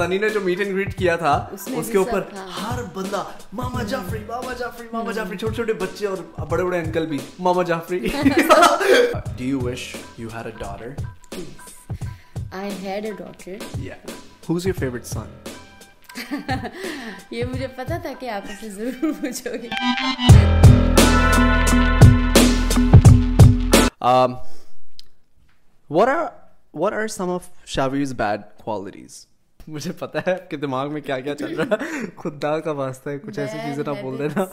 سنی نے جو meat and great کیا تھا اس کے اوپر ہر بندہ ماما جعفری ماما جعفری ماما جعفری چھوٹے چھوٹے بچے اور بڑے بڑے انکل بھی ماما Jafri. Do you wish you had a daughter I had a daughter یا ہوز یور فیوریٹ سن یہ مجھے پتا تھا کہ آپ اسے ضرور پوچھو گے what are what are some of Shavez bad qualities مجھے پتا ہے آپ کے دماغ میں کیا کیا چل رہا ہے۔ خدا کا واسطہ ہے کچھ ایسی چیزیں نہ بول دینا۔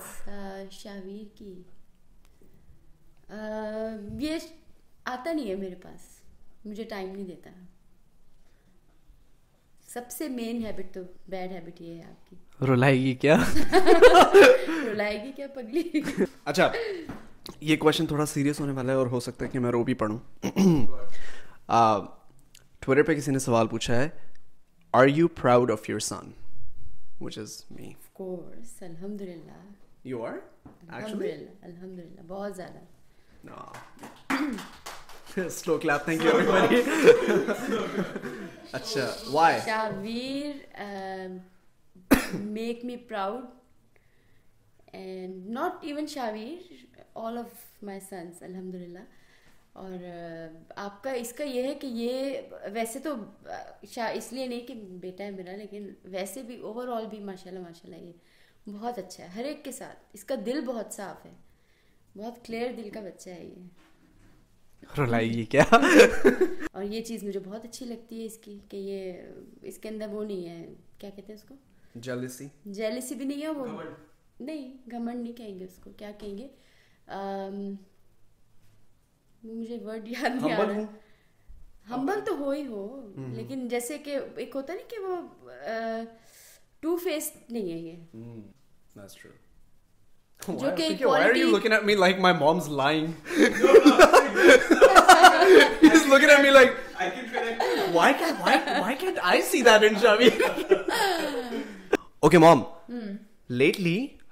شاویر کی۔ یہ آتا نہیں ہے میرے پاس۔ مجھے ٹائم نہیں دیتا۔ سب سے مین ہیبٹ تو بیڈ ہیبٹ یہ ہے آپ کی۔ رلائے گی کیا؟ رلائے گی کیا پگلی؟ اچھا یہ کوشچن تھوڑا سیریس ہونے والا ہے اور ہو سکتا ہے کہ میں رو بھی پڑھوں۔ ٹویٹر پہ کسی نے سوال پوچھا ہے الحمد للہ بہت زیادہ شاویر شاویر الحمد للہ اور آپ کا اس کا یہ ہے کہ یہ ویسے تو اس لیے نہیں کہ بیٹا ہے میرا لیکن ویسے بھی اوور آل بھی ماشاء اللہ ماشاء اللہ یہ بہت اچھا ہے ہر ایک کے ساتھ اس کا دل بہت صاف ہے بہت کلیئر دل کا بچہ ہے یہ۔ رلائیے کیا؟ اور یہ چیز مجھے بہت اچھی لگتی ہے اس کی کہ یہ اس کے اندر وہ نہیں ہے کیا کہتے ہیں اس کو؟ جیلسی جیلسی بھی نہیں ہے وہ نہیں گھمنڈ نہیں کہیں گے اس کو کیا کہیں گے؟ مجھے ورڈ یاد نہیں آ رہا۔ ہمبل تو ہو ہی ہو لیکن جیسے کہ ایک ہوتا نہیں کہ وہ ٹو فیس نہیں ہے یہ۔ جو کہ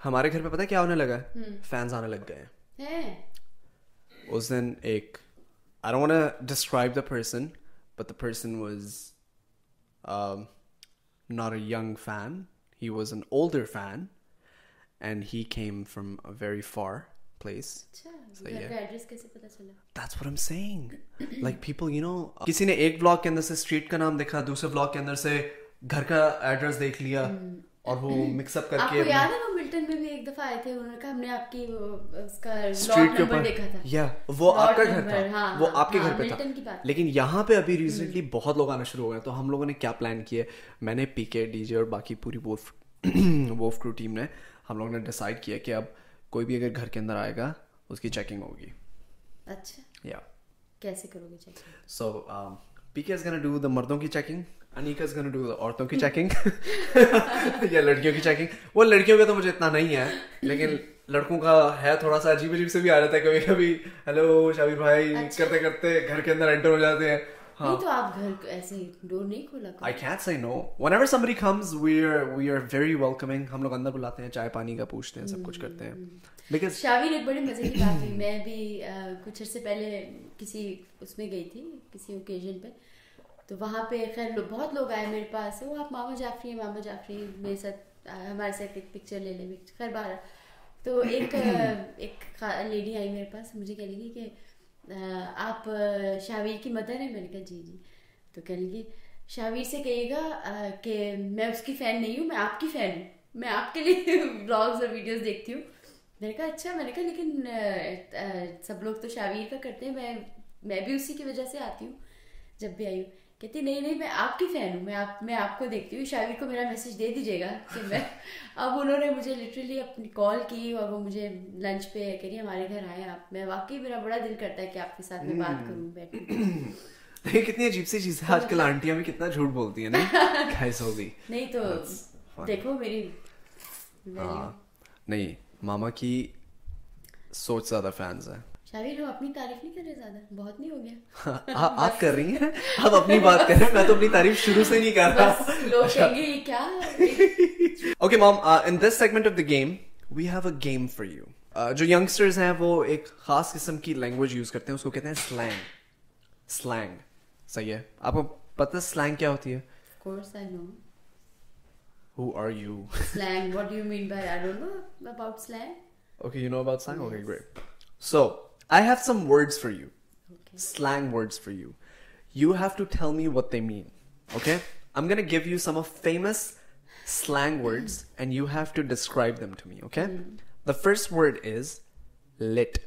ہمارے گھر پہ پتہ کیا ہونے لگا ہے فینز آنے لگ گئے ہیں اس دن ایک I don't describe the person but the person was not a young fan he was an older fan and he came from a very far کسی نے ایک بلاک کے اندر سے اسٹریٹ کا نام دیکھا دوسرے بلاک کے اندر سے گھر کا ایڈریس دیکھ لیا اور وہ مکس اپ کر کے میں بھی ایک دفعہ آئے تھے انہوں نے کہا ہم نے آپ کی اس کا اسٹریٹ کے اوپر دیکھا تھا یا وہ آپ کا گھر تھا وہ آپ کے گھر پہ تھا لیکن یہاں پہ ابھی ریسنٹلی بہت لوگ آنا شروع ہو گئے تو ہم لوگوں نے کیا پلان کیا میں نے پی کے ڈی جے اور باقی پوری ووف ووف کرو ٹیم نے ہم لوگوں نے ڈیسائڈ کیا کہ اب کوئی بھی اگر گھر کے اندر آئے گا اس کی چیکنگ ہوگی اچھا یا کیسے کرو گے سو پی کے از ڈو دا مردوں کی چیکنگ انیکا از گن ڈو عورتوں کی چیکنگ یا لڑکیوں کی چیکنگ وہ لڑکیوں کا تو مجھے اتنا نہیں ہے لیکن لڑکوں کا ہے تھوڑا سا عجیب عجیب سے بھی آ جاتا ہے کبھی کبھی ہیلو شابی بھائی اچھا۔ کرتے کرتے گھر کے اندر انٹر ہو جاتے ہیں۔ ہاں۔ ہم لوگ اندر بلاتے ہیں چائے پانی کا پوچھتے ہیں سب کچھ کرتے ہیں۔ شاویر ایک بڑی مزے کی بات ہوئی میں بھی کچھ عرصے پہلے کسی اس میں گئی تھی کسی اوکیزن پہ۔ تو وہاں پہ خیر بہت لوگ آئے میرے پاس، وہ آپ ماما جعفری ہیں ماما جعفری میرے ساتھ ہمارے ساتھ ایک پکچر لے لیں خیر بار تو ایک ایک لیڈی آئی میرے پاس، مجھے کہہ لگی کہ آپ شاویر کی مدر ہیں؟ میں نے کہا جی جی۔ تو کہہ لیجیے شاویر سے کہیے گا کہ میں اس کی فین نہیں ہوں، میں آپ کی فین ہوں۔ میں آپ کے لیے بلاگز اور ویڈیوز دیکھتی ہوں۔ میں نے کہا اچھا میں نے کہا لیکن سب لوگ تو شاویر کا کرتے ہیں، میں میں بھی اسی کی وجہ سے آتی ہوں، جب بھی آئی ہوں۔ کہتی نہیں نہیں میں آپ کی فین ہوں میں آپ میں آپ کو دیکھتی ہوں شاعر کو میرا میسج دے دیجیے گا کہ میں اب انہوں نے مجھے لٹرلی اپنی کال کی اور وہ مجھے لنچ پہ کہ نہیں ہمارے گھر آئے آپ میں واقعی میرا بڑا دل کرتا ہے کہ آپ کے ساتھ میں بات کروں بیٹھ کتنی عجیب سی چیز ہے آج کل آنٹیاں بھی کتنا جھوٹ بولتی ہیں نہیں؟ تو دیکھو میری ہاں، نہیں ماما کی سوچ زیادہ فینز ہیں شاعر ہو اپنی تعریف نہیں کر رہے زیادہ بہت نہیں ہو گیا آپ کر رہی ہیں آپ اپنی بات کر رہے ہیں میں تو اپنی تعریف شروع سے نہیں کر رہا لوگ کہیں گے یہ کیا okay mom in this segment of the game we have a game for you جو ینگسٹرز ہیں وہ ایک خاص قسم کی لینگویج یوز کرتے ہیں اس کو کہتے ہیں سلینگ سلینگ صحیح ہے آپ کو پتا سلینگ کیا ہوتی ہے course I know Who are you? slang. What do you mean by I don't know about slang. Okay, you know about slang? Yes. Okay, great. I have some words for you slang for you you have to tell me what I'm gonna give you some of famous and you have to describe to me the first word is lit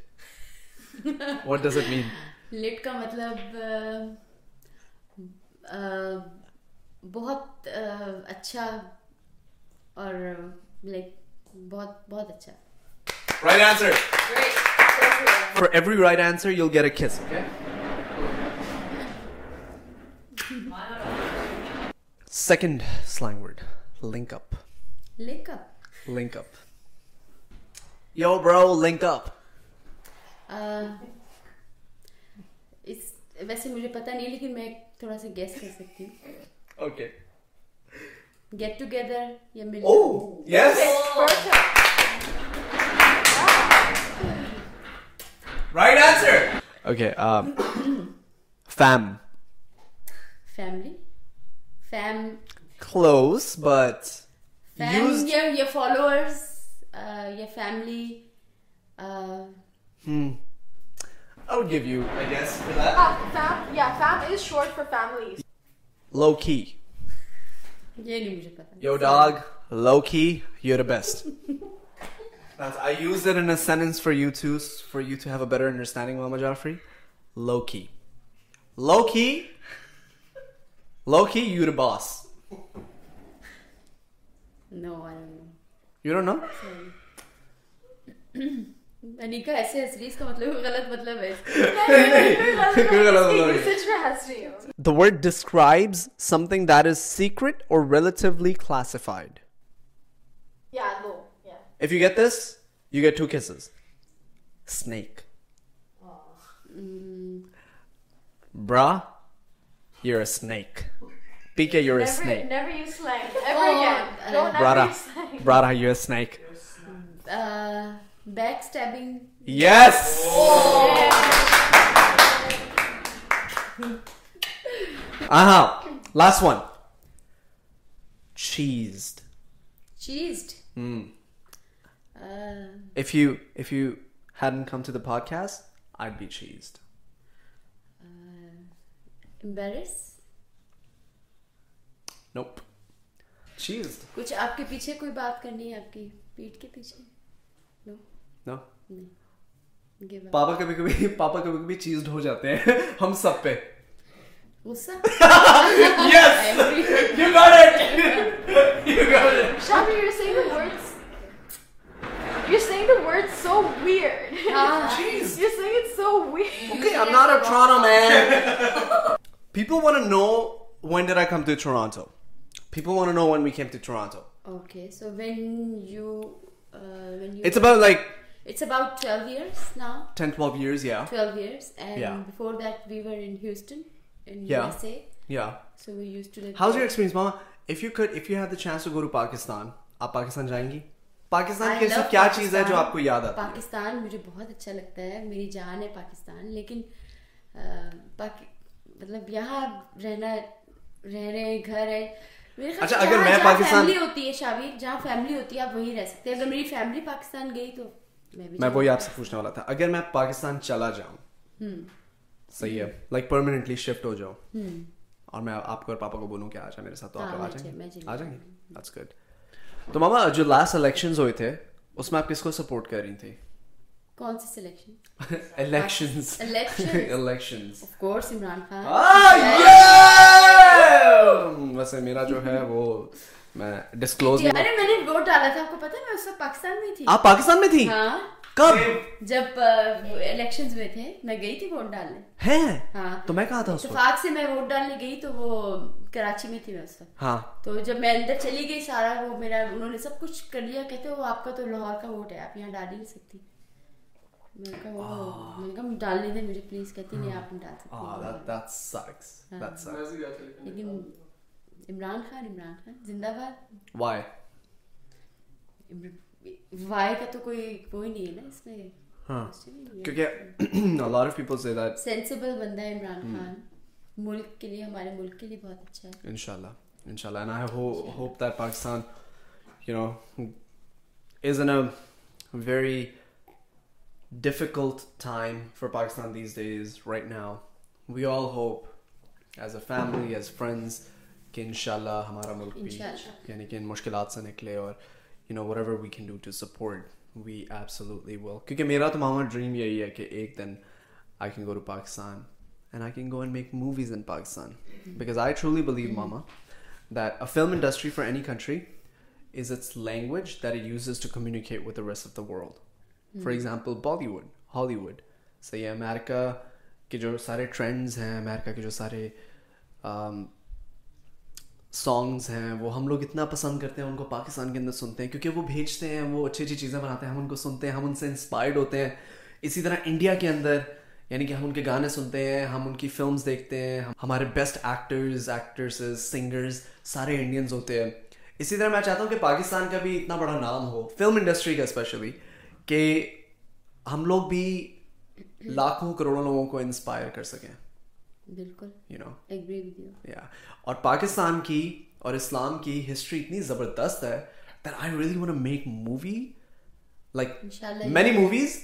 what does mean کا مطلب اچھا every right answered یا ویسے مجھے پتا نہیں لیکن میں تھوڑا سا گیس کر سکتی get together fame family looking looking your best looking looking looking یوس نو غلط مطلب ڈسکرائب سمتنگ دیکرٹ اور relatively class of you get you get to cases برا یور اسک پی کے یور اس برا یو ایئر لاسٹ ون چیز چیز جاتے ہم سب پہ پوٹان آپ پاکستان جائیں گے پاکستان کی ایسی کیا چیز ہے جو آپ کو یاد آتی ہے؟ پاکستان مجھے بہت اچھا لگتا ہے میری جان ہے پاکستان لیکن مطلب یہاں رہنا رہ رہے گھر ہے اچھا اگر میں پاکستان فیملی ہوتی ہے شاویر جہاں فیملی ہوتی ہے آپ وہیں رہ سکتے ہیں۔ اگر میری فیملی پاکستان گئی تو میں وہی آپ سے پوچھنے والا تھا اگر میں پاکستان چلا جاؤں صحیح ہے لائک پرمانٹلی شفٹ ہو جاؤں۔ اور میں آپ کو اور پاپا کو بولوں کہ آ جا میرے ساتھ تو آپ ہاں، آ جائیں آ جائیں گے؟ دیٹس گڈ تو ماما جو لاسٹ الیکشن ہوئے تھے اس میں آپ کس کو سپورٹ کر رہی تھیں؟ ویسے میرا جو ہے وہ میں ڈسکلوز میں نے ووٹ ڈالا تھا آپ کو میں اس وقت پاکستان میں تھی آپ پاکستان میں تھی ہاں کب؟ جب الیکشنز میں تھے میں گئی تھی ووٹ ڈالنے۔ ہیں؟ ہاں۔ تو میں کہا تھا اتفاق سے میں ووٹ ڈالنے گئی تو وہ کراچی میں تھی میں اس وقت۔ ہاں۔ تو جب میں اندر چلی گئی سارا وہ میرا انہوں نے سب کچھ کر لیا۔ کہتے وہ آپ کا تو لاہور کا ووٹ ہے آپ یہاں ڈال ہی نہیں سکتی۔ کہتی ہاں۔ عمران خان عمران خان زندہ باد۔ ان شاء اللہ کیونکہ بندہ ہے عمران خان. ملک کے لیے ہمارے ملک کے لیے بہت اچھا ہے. انشاءاللہ. انشاءاللہ. کہ انشاءاللہ ہمارا ملک بھی یعنی کہ ان مشکلات سے نکلے اور you know whatever we can do to support we absolutely will کیونکہ میرا تو ماما ڈریم یہی ہے کہ ایک دن I can go to Pakistan and I can go and make movies in Pakistan because I truly believe mama that a film industry for any country is its language that it uses to communicate with the rest of the world for example Bollywood Hollywood صحیح ہے America کے جو سارے trends ہیں America کے جو سارے songs ہیں، وہ ہم لوگ اتنا پسند کرتے ہیں، ان کو پاکستان کے اندر سنتے ہیں، کیونکہ وہ بھیجتے ہیں، وہ اچھی اچھی چیزیں بناتے ہیں، ہم ان کو سنتے ہیں، ہم ان سے انسپائرڈ ہوتے ہیں۔ اسی طرح انڈیا کے اندر یعنی کہ ہم ان کے گانے سنتے ہیں، ہم ان کی فلمز دیکھتے ہیں ہمارے بیسٹ ایکٹرز ایکٹریسز سنگرز سارے انڈینز ہوتے ہیں۔ اسی طرح میں چاہتا ہوں کہ پاکستان کا بھی اتنا بڑا نام ہو فلم انڈسٹری کا اسپیشلی کہ ہم لوگ بھی لاکھوں کروڑوں لوگوں کو انسپائر کر سکیں۔ بالکل. You know agree with you یا اور پاکستان کی اور اسلام کی ہسٹری اتنی زبردست ہے that I really want to make movie like many movies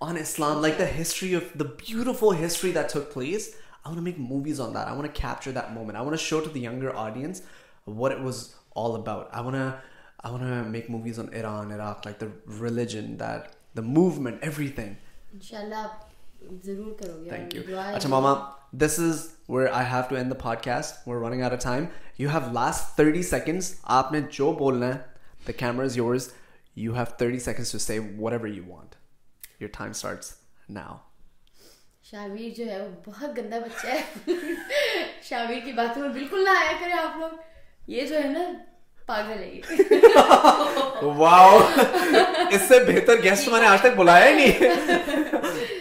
on Islam like the history of the beautiful history that took place I want make movies on that I want capture that moment I want show to younger audience what was all about I want I want make movies on Iran Iraq like the religion that the movement everything آپ ضرور کرو گے thank you اچھا mama this is where I have to and the podcast where running a time you have last thirty آپ نے جو بولنا ہے the camera is yours you have thirty seconds to whatever you want your time starts now Shavez جو ہے وہ بہت گندا بچہ ہے۔ شاویر کی باتوں میں بالکل نہ آیا کرے آپ لوگ۔ یہ جو ہے نا پاگل ہے واو اس سے بہتر گیسٹ میں نے آج تک بلایا نہیں۔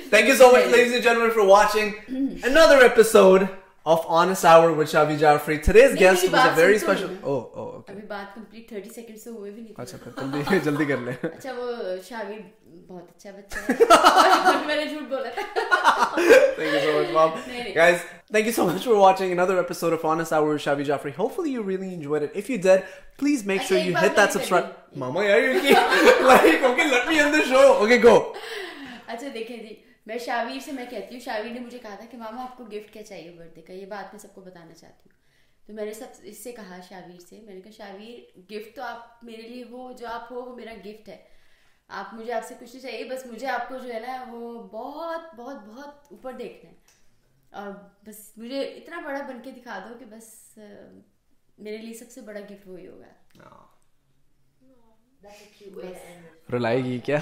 Thank you so much ladies and general for watching another episode of honest hour which are we jar free today's guest was a very special oh oh okay ابھی بات کمپلیٹ 30 سیکنڈ سے ہوئے بھی نہیں اچھا پھر جلدی جلدی کر لیں اچھا وہ شاویر بہت اچھا بچہ ہے میں نے جھوٹ بولا تھا up. Guys, thank you so much for watching another episode of Honest Hour with Shabby Jaffrey. Hopefully you really enjoyed it. If you did, please make sure you hit that subscribe. Mama, are you okay? like, okay, let me end the show. Okay, go. اچھا، جی، میں shower سے میں کہتی ہوں shower نے مجھے کہا تھا کہ ماما آپ کو گفٹ کیا چاہیے برتھ ڈے کا یہ بات میں سب کو بتانا چاہتی ہوں تو میں نے سب اس سے کہا شاویر سے میں نے کہا شاویر گفٹ تو آپ میرے لیے ہو جو آپ ہو وہ میرا گفٹ ہے آپ مجھے آپ سے کچھ نہیں چاہیے بس مجھے آپ کو جو ہے نا وہ بہت بہت بہت اوپر دیکھنا ہے اور بس مجھے اتنا بڑا بن کے دکھا دو کہ بس میرے لیے سب سے بڑا گفٹ وہی ہوگا۔ رلائے گی کیا؟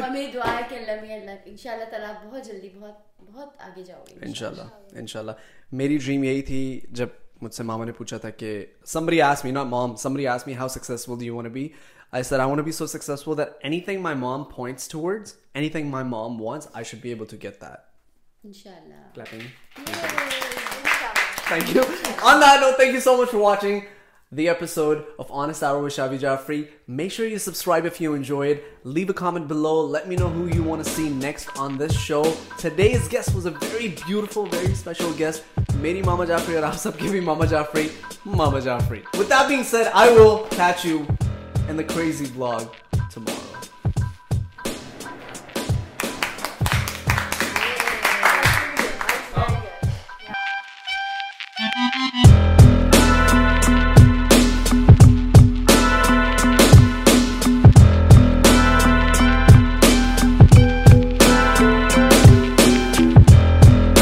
ممی دعا ہے کہ اللہ میں اللہ انشاءاللہ تعالی بہت جلدی بہت بہت آگے جاؤ گے۔ انشاءاللہ انشاءاللہ۔ میری ڈریم یہی تھی جب مجھ سے ماما نے پوچھا تھا کہ سمبری ask me not mom somebody ask me how successful the unit be I sir I want be so successful that anything my mom points towards anything my mom wants I should be able to get that بھی ماما جافری ماما جافری گڈنگ search you انیزی blog